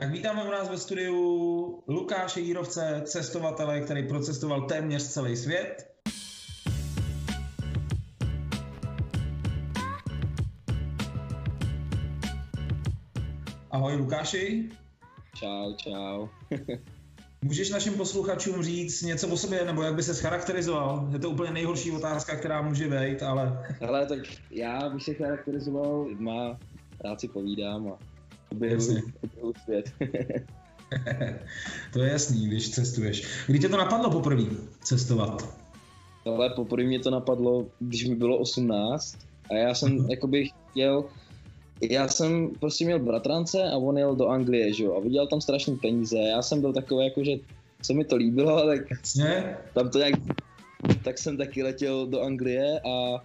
Tak vítáme u nás ve studiu Lukáše Jírovce, cestovatele, který procestoval téměř celý svět. Ahoj Lukáši. Čau, čau. Můžeš našim posluchačům říct něco o sobě, nebo jak by se charakterizoval? Je to úplně nejhorší otázka, která může být, ale... Ale tak já bych se charakterizoval, má, rád si povídám a objevuju, svět. to je jasný, když cestuješ. Kdy tě to napadlo poprvé cestovat? Ale poprvé mě to napadlo, když mi bylo 18 a já jsem uh-huh. jakoby chtěl, já jsem prostě měl bratrance a on jel do Anglie, že jo, a viděl tam strašný peníze. Já jsem byl takový, jako, že se mi to líbilo, tak ne? tam to nějak, tak jsem taky letěl do Anglie a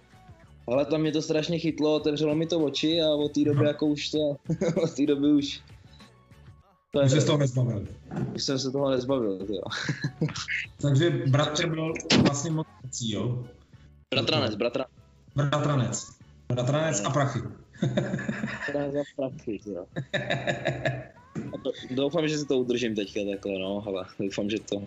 ale tam mě to strašně chytlo, otevřelo mi to oči a od té doby jako už to, od té doby už to už se z toho nezbavil. Už jsem se toho nezbavil, jo. Takže bratr byl vlastně moc jo? Bratranec, bratranec. Bratranec. Bratranec a prachy. Bratranec a prachy, jo. doufám, že si to udržím teďka takhle, no, ale doufám, že to...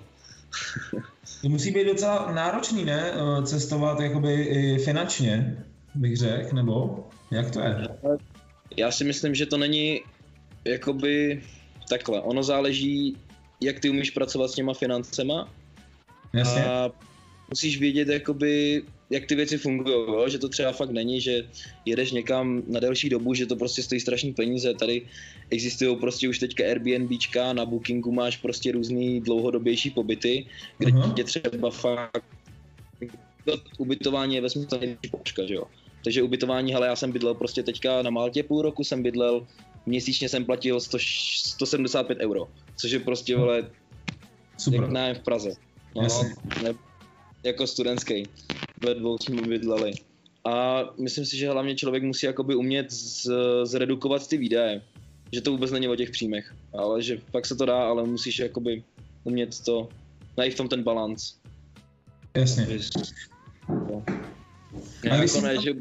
to musí být docela náročný, ne? Eh, cestovat jakoby i finančně, bych řekl, nebo jak to je? Já si myslím, že to není jakoby takhle, ono záleží, jak ty umíš pracovat s těma financema. Jasně. A musíš vědět, jakoby, jak ty věci fungují, že to třeba fakt není, že jedeš někam na delší dobu, že to prostě stojí strašný peníze. Tady existují prostě už teďka Airbnbčka, na Bookingu máš prostě různý dlouhodobější pobyty, kde uh-huh. tě třeba fakt to ubytování je ve smyslu že jo. Takže ubytování, ale já jsem bydlel prostě teďka na Maltě půl roku, jsem bydlel měsíčně jsem platil 100, 175 euro, což je prostě, vole, Super. jak nájem v Praze. No, ne, jako studentský. Ve dvou jsme bydleli. A myslím si, že hlavně člověk musí jakoby umět z, zredukovat ty výdaje. Že to vůbec není o těch příjmech, ale že pak se to dá, ale musíš jakoby umět to, najít v tom ten balans. Jasně. Jako ne, že...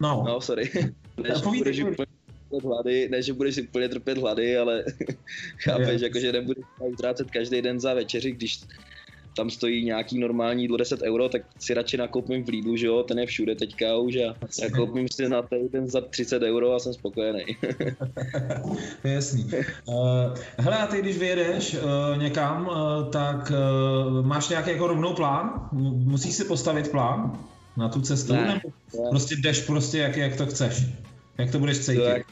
No. no, sorry. Ne, že budeš úplně trpět hlady, ne, že budeš úplně trpět hlady, ale chápeš, jako, že nebudeš utrácet každý den za večeři, když tam stojí nějaký normální jídlo 10 euro, tak si radši nakoupím v Lidlu, že jo, ten je všude teďka už a já koupím si na ten za 30 euro a jsem spokojený. to je jasný. Uh, hele, a ty když vyjedeš uh, někam, uh, tak máš nějaký jako rovnou plán? Musíš si postavit plán na tu cestu? Ne, nebo ne. prostě jdeš prostě jak, jak to chceš? Jak to budeš cítit?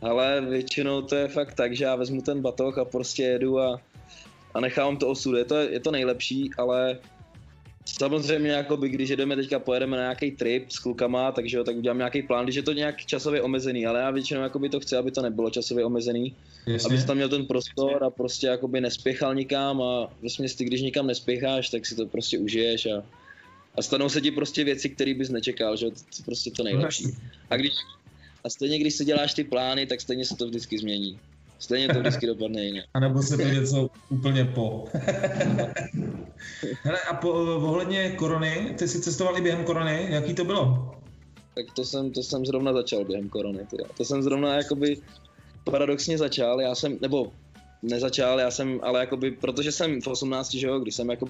To, ale většinou to je fakt tak, že já vezmu ten batoh a prostě jedu a, a nechám to osud. Je to, je to nejlepší, ale samozřejmě jakoby, když jedeme teďka pojedeme na nějaký trip s klukama, takže jo, tak udělám nějaký plán, když je to nějak časově omezený, ale já většinou jakoby to chci, aby to nebylo časově omezený, Jasně. aby tam měl ten prostor a prostě jakoby nespěchal nikam a vlastně ty, když nikam nespěcháš, tak si to prostě užiješ a, a stanou se ti prostě věci, které bys nečekal, že to, prostě to nejlepší. A když, a stejně, když si děláš ty plány, tak stejně se to vždycky změní. Stejně to vždycky dopadne jinak. A nebo se to něco úplně po. Hele, a po, ohledně korony, ty jsi cestoval i během korony, jaký to bylo? Tak to jsem, to jsem zrovna začal během korony. Teda. To jsem zrovna jakoby paradoxně začal, já jsem, nebo nezačal, já jsem, ale jakoby, protože jsem v 18, že jo, když jsem jako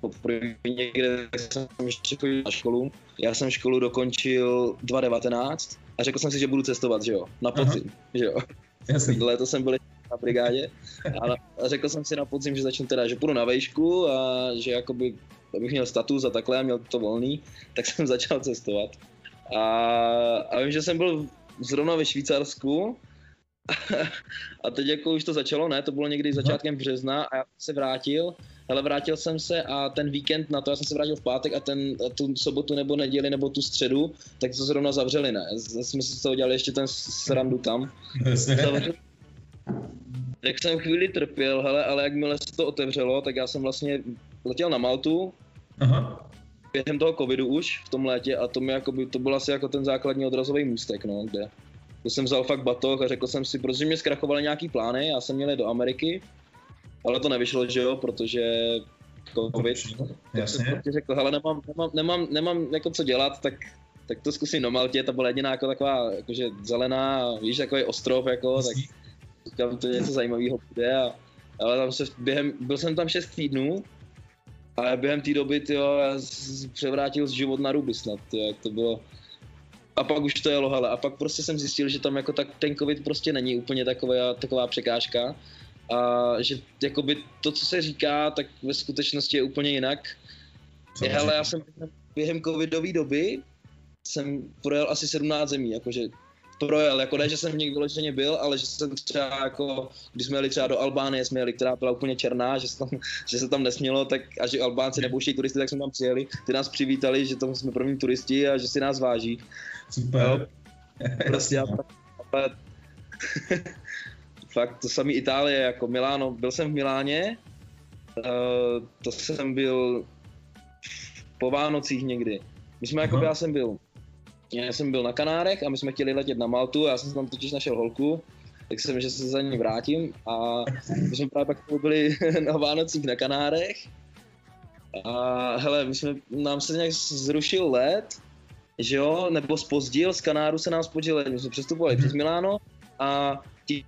poprvé někde, tak jsem ještě chodil na školu. Já jsem školu dokončil 2019 a řekl jsem si, že budu cestovat, že jo, na podzim, Aha. že jo. Jasný. Léto jsem byl na brigádě a řekl jsem si na podzim, že začnu teda, že půjdu na vejšku a že jakoby, abych měl status a takhle a měl to volný, tak jsem začal cestovat. A, a vím, že jsem byl zrovna ve Švýcarsku a teď jako už to začalo, ne, to bylo někdy začátkem března a já jsem se vrátil, ale vrátil jsem se a ten víkend na to, já jsem se vrátil v pátek a ten, tu sobotu nebo neděli nebo tu středu, tak to zrovna zavřeli, ne, jsme si z toho dělali ještě ten srandu tam. Tak jsem chvíli trpěl, hele, ale jakmile se to otevřelo, tak já jsem vlastně letěl na Maltu, Aha. během toho covidu už v tom létě a to mi jakoby, to byl asi jako ten základní odrazový můstek, no, kde to jsem vzal fakt batoh a řekl jsem si, protože mě zkrachovaly nějaký plány, já jsem měl do Ameriky, ale to nevyšlo, že jo, protože covid. Tak jsem prostě řekl, hele, nemám, nemám, nemám, nemám jako co dělat, tak, tak to zkusím na Maltě, ta byla jediná jako taková, jakože zelená, víš, takový ostrov, jako, tak, říkám, to něco zajímavého bude a, ale tam se během, byl jsem tam 6 týdnů a během té doby, tyjo, já převrátil život na ruby snad, tyjo, jak to bylo. A pak už to jelo, hele. A pak prostě jsem zjistil, že tam jako tak ten covid prostě není úplně taková, taková překážka. A že jakoby to, co se říká, tak ve skutečnosti je úplně jinak. Je, hele, já jsem během covidové doby jsem projel asi 17 zemí, jakože projel, jako ne, že jsem někdy vyloženě byl, ale že jsem třeba jako, když jsme jeli třeba do Albánie, jsme jeli, která byla úplně černá, že se tam, že se tam nesmělo, tak a že Albánci nepouštějí turisty, tak jsme tam přijeli, ty nás přivítali, že tam jsme první turisti a že si nás váží. Super. Jo. Prostě já, ale, fakt to samý Itálie, jako Miláno, byl jsem v Miláně, uh, to jsem byl po Vánocích někdy. My jsme, jako já jsem byl já jsem byl na Kanárech a my jsme chtěli letět na Maltu, já jsem tam totiž našel holku, tak jsem, že se za ní vrátím a my jsme právě pak byli na Vánocích na Kanárech. A hele, my jsme, nám se nějak zrušil let, že jo, nebo spozdil, z Kanáru se nám spozdil my jsme přestupovali přes Miláno a tím,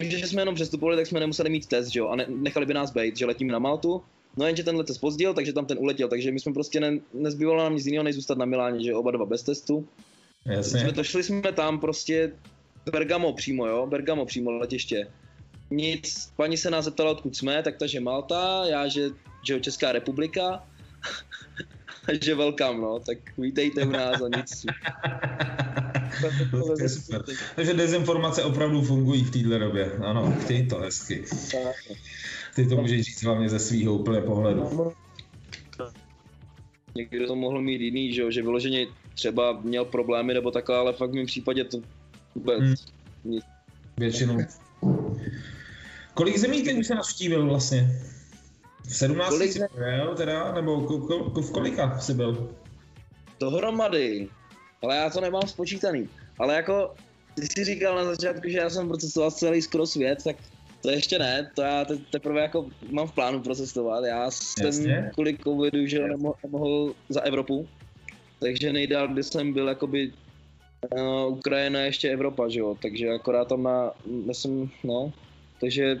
že jsme jenom přestupovali, tak jsme nemuseli mít test, že jo, a ne, nechali by nás být, že letíme na Maltu, No jenže ten let se spozdil, takže tam ten uletěl, takže my jsme prostě ne, nezbývalo nám nic jiného, než zůstat na Miláně, že oba dva bez testu. Jasně. Jsme, došli jsme tam prostě Bergamo přímo, jo, Bergamo přímo letiště. Nic, paní se nás zeptala, odkud jsme, tak takže Malta, já, že, že Česká republika, že welcome, no, tak vítejte u nás a nic. Takže dezinformace opravdu fungují v této době, ano, ty to hezky. Ty to můžeš říct hlavně ze svého úplně pohledu. Někdo to mohl mít jiný, že, že vyloženě třeba měl problémy nebo takhle, ale fakt v mém případě to vůbec hmm. nic. Většinou. Kolik zemí ty už se navštívil vlastně? V 17 Kolik jsi byl teda, nebo v kolika jsi byl? Dohromady. Ale já to nemám spočítaný. Ale jako, ty jsi říkal na začátku, že já jsem procesoval celý skoro svět, tak to ještě ne, to já te, teprve jako mám v plánu procestovat. Já jsem Jasně. kvůli covidu, že nemohl, nemohl za Evropu, takže nejdál, kdy jsem byl, jakoby uh, Ukrajina ještě Evropa, že jo, takže akorát tam na, myslím, no, takže,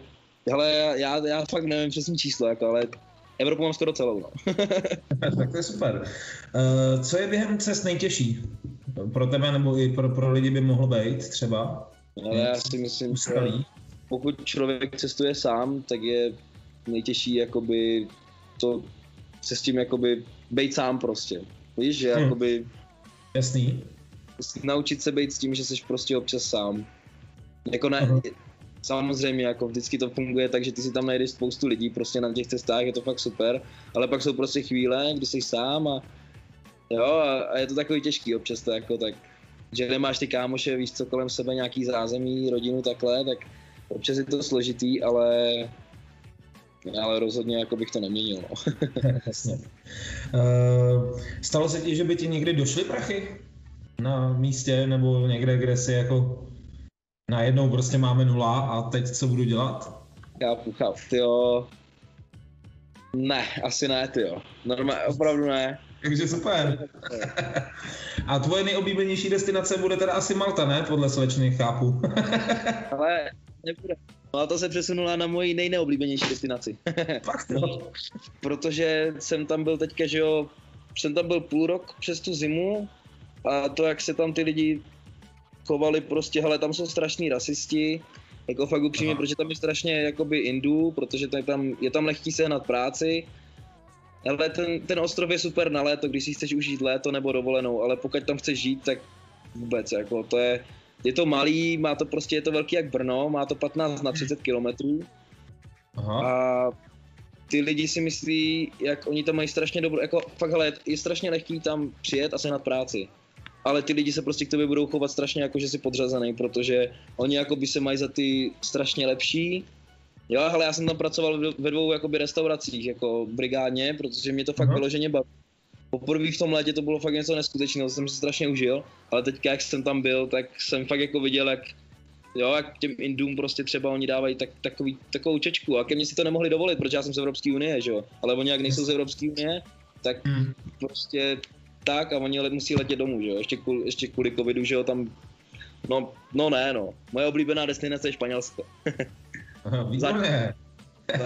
hele, já, já fakt nevím přesně číslo, jako, ale Evropu mám skoro celou, no. tak to je super. Uh, co je během cest nejtěžší? Pro tebe nebo i pro, pro lidi by mohlo být třeba? Ale já si myslím, že pokud člověk cestuje sám, tak je nejtěžší jakoby to se s tím jakoby být sám prostě. Víš, že hmm. jakoby... Jasný. Naučit se být s tím, že jsi prostě občas sám. Jako ne, uh-huh. samozřejmě jako vždycky to funguje tak, že ty si tam najdeš spoustu lidí prostě na těch cestách, je to fakt super, ale pak jsou prostě chvíle, kdy jsi sám a jo, a, a je to takový těžký občas to jako tak, že nemáš ty kámoše, víš co, kolem sebe nějaký zázemí, rodinu takhle, tak občas je to složitý, ale ale rozhodně jako bych to neměnil. No. Jasně. Uh, stalo se ti, že by ti někdy došly prachy na místě nebo někde, kde si jako najednou prostě máme nula a teď co budu dělat? Chápu, chápu, tyjo. Ne, asi ne, tyjo. Normálně, opravdu ne. Takže super. a tvoje nejoblíbenější destinace bude teda asi Malta, ne? Podle slečny, chápu. Ale nebude. Malta se přesunula na moji nejneoblíbenější destinaci. Fakt no. Protože jsem tam byl teďka, že jo, jsem tam byl půl rok přes tu zimu a to, jak se tam ty lidi chovali prostě, hele, tam jsou strašní rasisti, jako fakt upřímně, Aha. protože tam je strašně jakoby Indů, protože tam, je tam lehký sehnat práci, ale ten, ten ostrov je super na léto, když si chceš užít léto nebo dovolenou, ale pokud tam chceš žít, tak vůbec, jako to je, je to malý, má to prostě, je to velký jak Brno, má to 15 na 30 kilometrů. A ty lidi si myslí, jak oni tam mají strašně dobrou, jako fakt hele, je strašně lehký tam přijet a sehnat práci. Ale ty lidi se prostě k tobě budou chovat strašně jako, že jsi podřazený, protože oni jako by se mají za ty strašně lepší. Jo, ale já jsem tam pracoval ve dvou jakoby restauracích, jako brigádně, protože mě to fakt vyloženě baví poprvé v tom létě to bylo fakt něco neskutečného, jsem si strašně užil, ale teďka, jak jsem tam byl, tak jsem fakt jako viděl, jak jo, jak těm Indům prostě třeba oni dávají tak, takový, takovou čečku a ke mně si to nemohli dovolit, protože já jsem z Evropské unie, že jo, ale oni jak nejsou z Evropské unie, tak hmm. prostě tak a oni musí letět domů, že jo, ještě kvůli, ještě kvůli covidu, že jo, tam No, no ne, no. Moje oblíbená destinace je Španělsko. Výborně.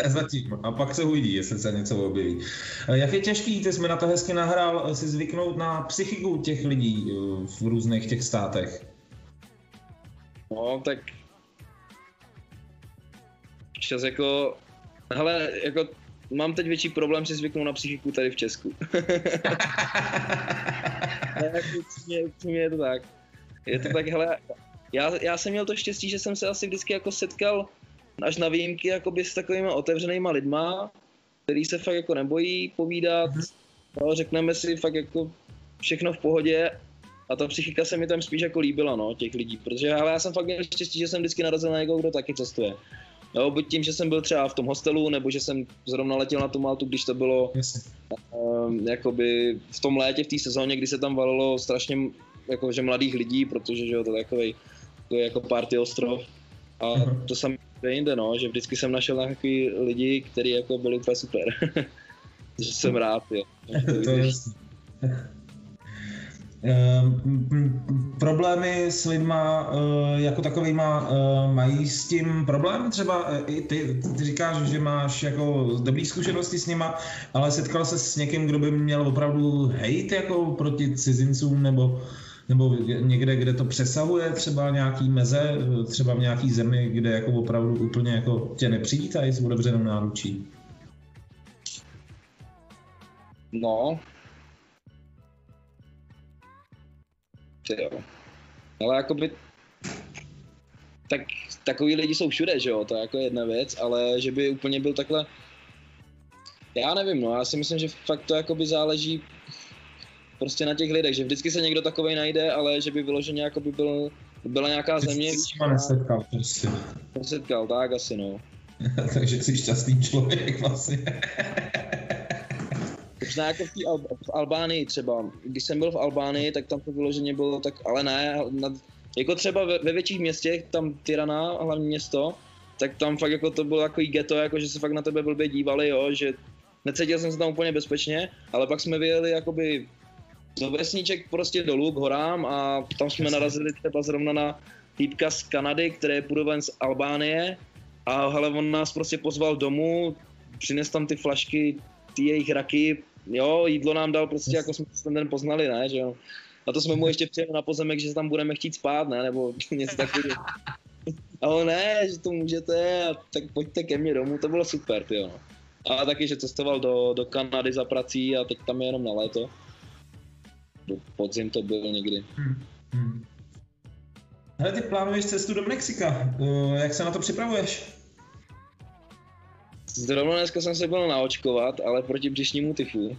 Zatím. A pak se uvidí, jestli se něco objeví. Jak je těžký, ty jsme na to hezky nahrál, si zvyknout na psychiku těch lidí eh, v různých těch státech? No, tak čas jako, hele, jako mám teď větší problém si zvyknout na psychiku tady v Česku. ne, je to tak. Je to tak, hele, já, já jsem měl to štěstí, že jsem se asi vždycky jako setkal až na výjimky jakoby s takovými otevřenýma lidma, který se fakt jako nebojí povídat, mm-hmm. no, řekneme si fakt jako všechno v pohodě a ta psychika se mi tam spíš jako líbila, no, těch lidí, protože ale já jsem fakt měl štěstí, že jsem vždycky narazil na někoho, kdo taky cestuje. Jo, buď tím, že jsem byl třeba v tom hostelu, nebo že jsem zrovna letěl na tu Maltu, když to bylo um, jakoby v tom létě, v té sezóně, kdy se tam valilo strašně jakože mladých lidí, protože že jo, to je takový to je jako party ostrov. A uh-huh. to jsem jinde, no, že vždycky jsem našel nějaký lidi, kteří jako byli úplně super. že jsem rád, jo. to je Uh, problémy s lidma uh, jako takovýma uh, mají s tím problém? Třeba i ty, ty říkáš, že máš jako dobrý zkušenosti s nima, ale setkal se s někým, kdo by měl opravdu hejt jako proti cizincům nebo nebo někde, kde to přesahuje třeba nějaký meze, třeba v nějaký zemi, kde jako opravdu úplně jako tě nepřivítají s otevřenou náručí? No. Jo. Ale jakoby tak takový lidi jsou všude, že jo, to je jako jedna věc, ale že by úplně byl takhle, já nevím, no, já si myslím, že fakt to jakoby záleží prostě na těch lidech, že vždycky se někdo takovej najde, ale že by vyloženě jako by byl, byla nějaká země. Jsi s nesetkal prostě. Nesetkal, tak asi no. Takže jsi šťastný člověk vlastně. Možná jako v, Al- v Albánii třeba. Když jsem byl v Albánii, tak tam to vyloženě bylo tak, ale ne, na, jako třeba ve, ve větších městech, tam Tirana, hlavní město, tak tam fakt jako to bylo takový ghetto, jako že se fakt na tebe blbě dívali, jo, že necítil jsem se tam úplně bezpečně, ale pak jsme vyjeli jakoby do vesniček prostě dolů k horám a tam jsme narazili třeba zrovna na týpka z Kanady, který je půdoben z Albánie a hele, on nás prostě pozval domů, přines tam ty flašky, ty jejich raky, jo, jídlo nám dal prostě, jako jsme ten den poznali, ne, že jo. A to jsme mu ještě přijeli na pozemek, že se tam budeme chtít spát, ne, nebo něco takového. A on ne, že to můžete, a tak pojďte ke mně domů, to bylo super, jo. No. A taky, že cestoval do, do Kanady za prací a teď tam je jenom na léto podzim to byl někdy. Hmm. Hmm. Hele, ty plánuješ cestu do Mexika. Jak se na to připravuješ? Zrovna dneska jsem se byl naočkovat, ale proti břišnímu tyfu.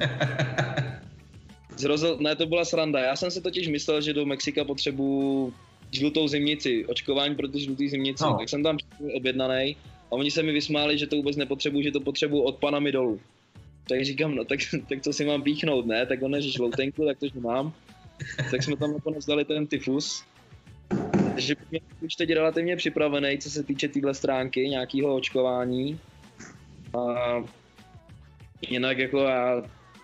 Zrozil, ne, to byla sranda. Já jsem si totiž myslel, že do Mexika potřebuji žlutou zimnici, očkování proti žlutý zimnici. No. Tak jsem tam objednaný a oni se mi vysmáli, že to vůbec nepotřebuji, že to potřebuji od pana mi dolů. Tak říkám, no tak, tak co si mám píchnout, ne? Tak on než žloutenku, tak to že mám. Tak jsme tam nakonec dali ten tyfus. Takže mě už teď relativně připravený, co se týče téhle stránky, nějakého očkování. A jinak jako já,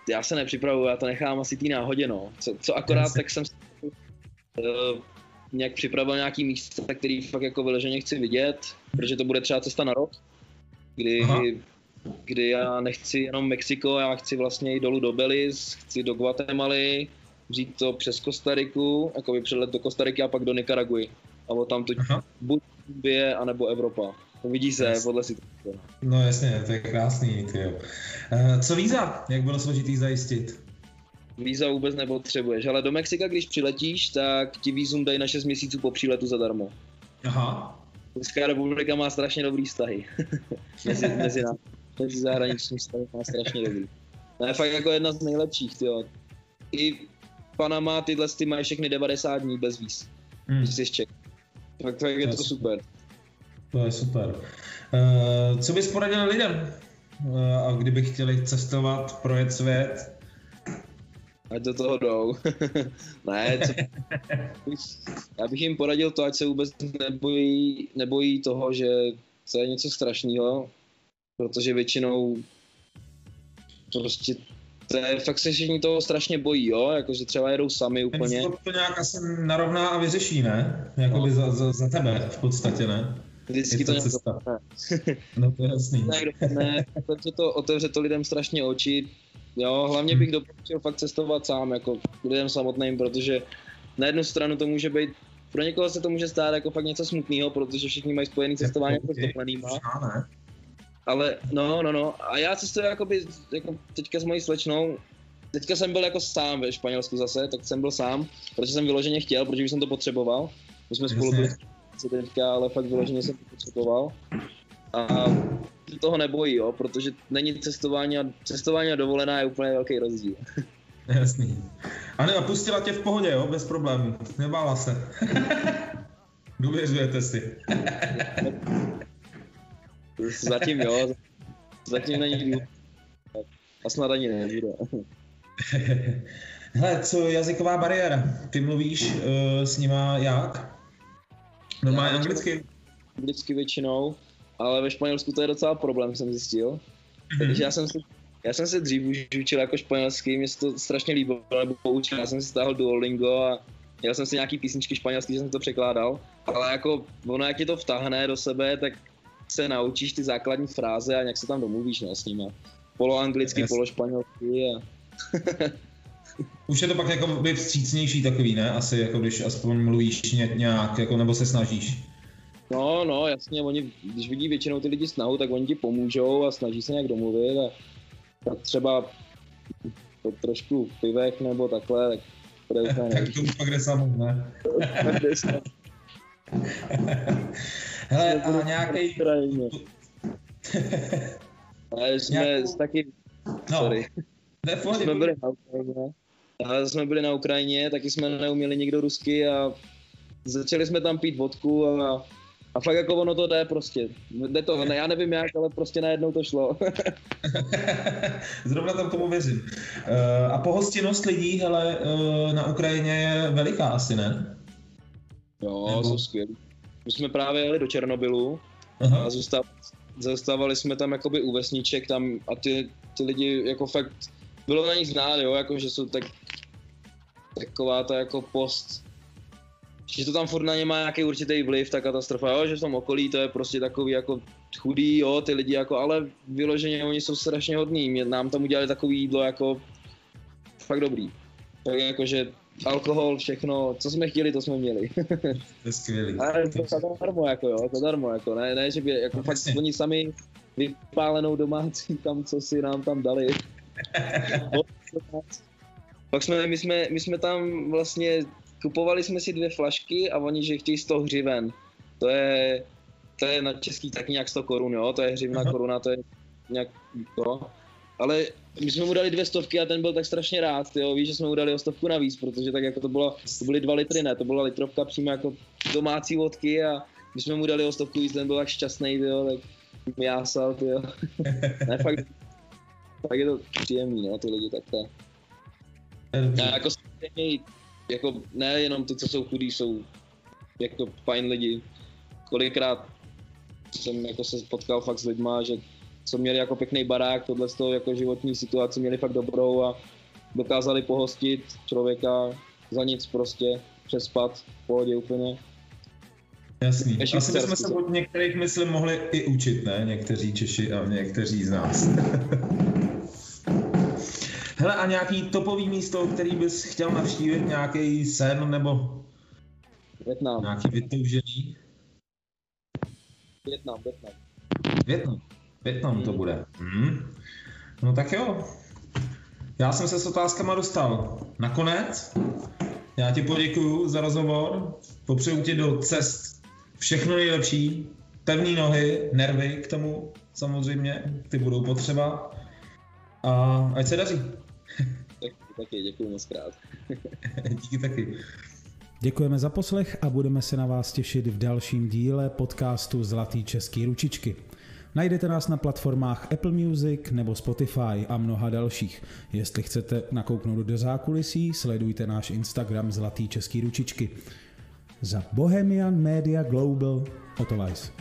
já se nepřipravuju, já to nechám asi tý náhodě, no. Co, co akorát, tak jsem uh, nějak připravil nějaký místa, který fakt jako vyloženě chci vidět, protože to bude třeba cesta na rok, kdy Aha kdy já nechci jenom Mexiko, já chci vlastně jít dolů do Belize, chci do Guatemaly, vzít to přes Kostariku, jako předlet do Kostariky a pak do Nikaraguji. A tam to buď Bie, anebo Evropa. Uvidí se yes. podle situace. No jasně, to je krásný, ty jo. Uh, co víza? Jak bylo složitý zajistit? Víza vůbec nepotřebuješ, ale do Mexika, když přiletíš, tak ti vízum dají na 6 měsíců po příletu zadarmo. Aha. Česká republika má strašně dobrý vztahy mezi, mezi námi mezi zahraniční stavy má strašně dobrý. To je fakt jako jedna z nejlepších, tyjo. I Panama tyhle ty mají všechny 90 dní bez víz. Hmm. Jsi ještě. Tak, tak je to, to super. To je super. Uh, co bys poradil lidem, uh, a kdyby chtěli cestovat, projet svět? Ať do toho jdou. ne, co, já bych jim poradil to, ať se vůbec nebojí, nebojí toho, že to je něco strašného, protože většinou prostě to je, fakt se všichni toho strašně bojí, jo, jakože třeba jedou sami úplně. To, to nějak asi narovná a vyřeší, ne? Jakoby no. za, za, za tebe v podstatě, ne? Vždycky to, to cesta. no to je jasný. Ne, ne, otevře to, otevře to lidem strašně oči. Jo, hlavně bych doporučil fakt cestovat sám, jako lidem samotným, protože na jednu stranu to může být pro někoho se to může stát jako fakt něco smutného, protože všichni mají spojený cestování jako s dovolenýma. Ale no, no, no. A já cestuji jakoby, jako teďka s mojí slečnou, teďka jsem byl jako sám ve Španělsku zase, tak jsem byl sám, protože jsem vyloženě chtěl, protože jsem to potřeboval. My jsme spolu byli teďka, ale fakt vyloženě jsem to potřeboval. A toho nebojí, jo, protože není cestování a, cestování a dovolená je úplně velký rozdíl. Jasný. A ne, pustila tě v pohodě, jo, bez problémů. Nebála se. Důvěřujete si. Zatím jo, zatím není a snad ani nebude. Hele, co jazyková bariéra? Ty mluvíš uh, s nima jak? Normálně Já anglicky? Anglicky většinou, ale ve Španělsku to je docela problém, jsem zjistil. Mm-hmm. Takže já jsem si já jsem se dřív už učil jako španělský, mě se to strašně líbilo, nebo poučil, já jsem si stáhl Duolingo a měl jsem si nějaký písničky španělský, že jsem to překládal, ale jako ono, jak ti to vtáhne do sebe, tak se naučíš ty základní fráze a nějak se tam domluvíš no, s nimi. Poloanglicky, yes. pološpanělsky a... Už je to pak jako by vstřícnější takový, ne? Asi jako když aspoň mluvíš nějak, jako, nebo se snažíš. No, no, jasně, oni, když vidí většinou ty lidi snahu, tak oni ti pomůžou a snaží se nějak domluvit a tak třeba po trošku pivech nebo takhle, tak to je Tak to už pak jde samou, ne? Hele, a nějaký... Ale jsme Nějakou... taky... No. Sorry. Jsme byli na Ukrajině. A jsme byli na Ukrajině, taky jsme neuměli nikdo rusky a začali jsme tam pít vodku a a fakt jako ono to jde prostě. Jde to, ne, já nevím jak, ale prostě najednou to šlo. Zrovna tam tomu věřím. Uh, a pohostinnost lidí, hele, uh, na Ukrajině je veliká asi, ne? Jo, Nebo... jsou skvělí. My jsme právě jeli do Černobylu Aha. a zůstávali, zůstávali jsme tam jakoby u vesniček tam a ty, ty lidi jako fakt, bylo na nich znát, jo, jako že jsou tak taková ta jako post že to tam furt na ně má nějaký určitý vliv, ta katastrofa, jo, že v tom okolí to je prostě takový jako chudý, jo, ty lidi jako, ale vyloženě oni jsou strašně hodní, nám tam udělali takový jídlo jako fakt dobrý. Tak jako, že alkohol, všechno, co jsme chtěli, to jsme měli. to je skvělý. Ale to zadarmo, jako jo, zadarmo, jako, ne, ne, že by, jako no, fakt oni sami vypálenou domácí tam, co si nám tam dali. Pak jsme, my jsme, my jsme tam vlastně kupovali jsme si dvě flašky a oni, že chtějí 100 hřiven. To je, to je na český tak nějak 100 korun, jo, to je hřivna Aha. koruna, to je nějak to. Ale my jsme mu dali dvě stovky a ten byl tak strašně rád, jo, víš, že jsme mu dali o stovku navíc, protože tak jako to bylo, to byly dva litry, ne, to byla litrovka přímo jako domácí vodky a my jsme mu dali o stovku víc, ten byl tak šťastný, jo, tak jásal, jo. ne, fakt, fakt je to příjemný, no, ty lidi takhle. Já jako jako ne jenom ty, co jsou chudí, jsou jako fajn lidi. Kolikrát jsem jako se potkal fakt s lidma, že co měli jako pěkný barák, tohle z toho jako životní situaci měli fakt dobrou a dokázali pohostit člověka za nic prostě, přespat, v pohodě úplně. Jasný. Asi bychom se od některých, myslím, mohli i učit, ne? Někteří Češi a někteří z nás. Hele, a nějaký topový místo, který bys chtěl navštívit, nějaký sen nebo Větnam. nějaký vytoužený? Větnam, Větnam. Větnam. Větnam to hmm. bude. Hmm. No tak jo. Já jsem se s otázkama dostal nakonec. Já ti poděkuju za rozhovor. Popřeju ti do cest všechno nejlepší. Pevné nohy, nervy k tomu samozřejmě, ty budou potřeba. A ať se daří. Tak, taky, děkuji moc krát. Díky taky. Děkujeme za poslech a budeme se na vás těšit v dalším díle podcastu Zlatý český ručičky. Najdete nás na platformách Apple Music nebo Spotify a mnoha dalších. Jestli chcete nakouknout do zákulisí, sledujte náš Instagram Zlatý český ručičky. Za Bohemian Media Global Otolajs.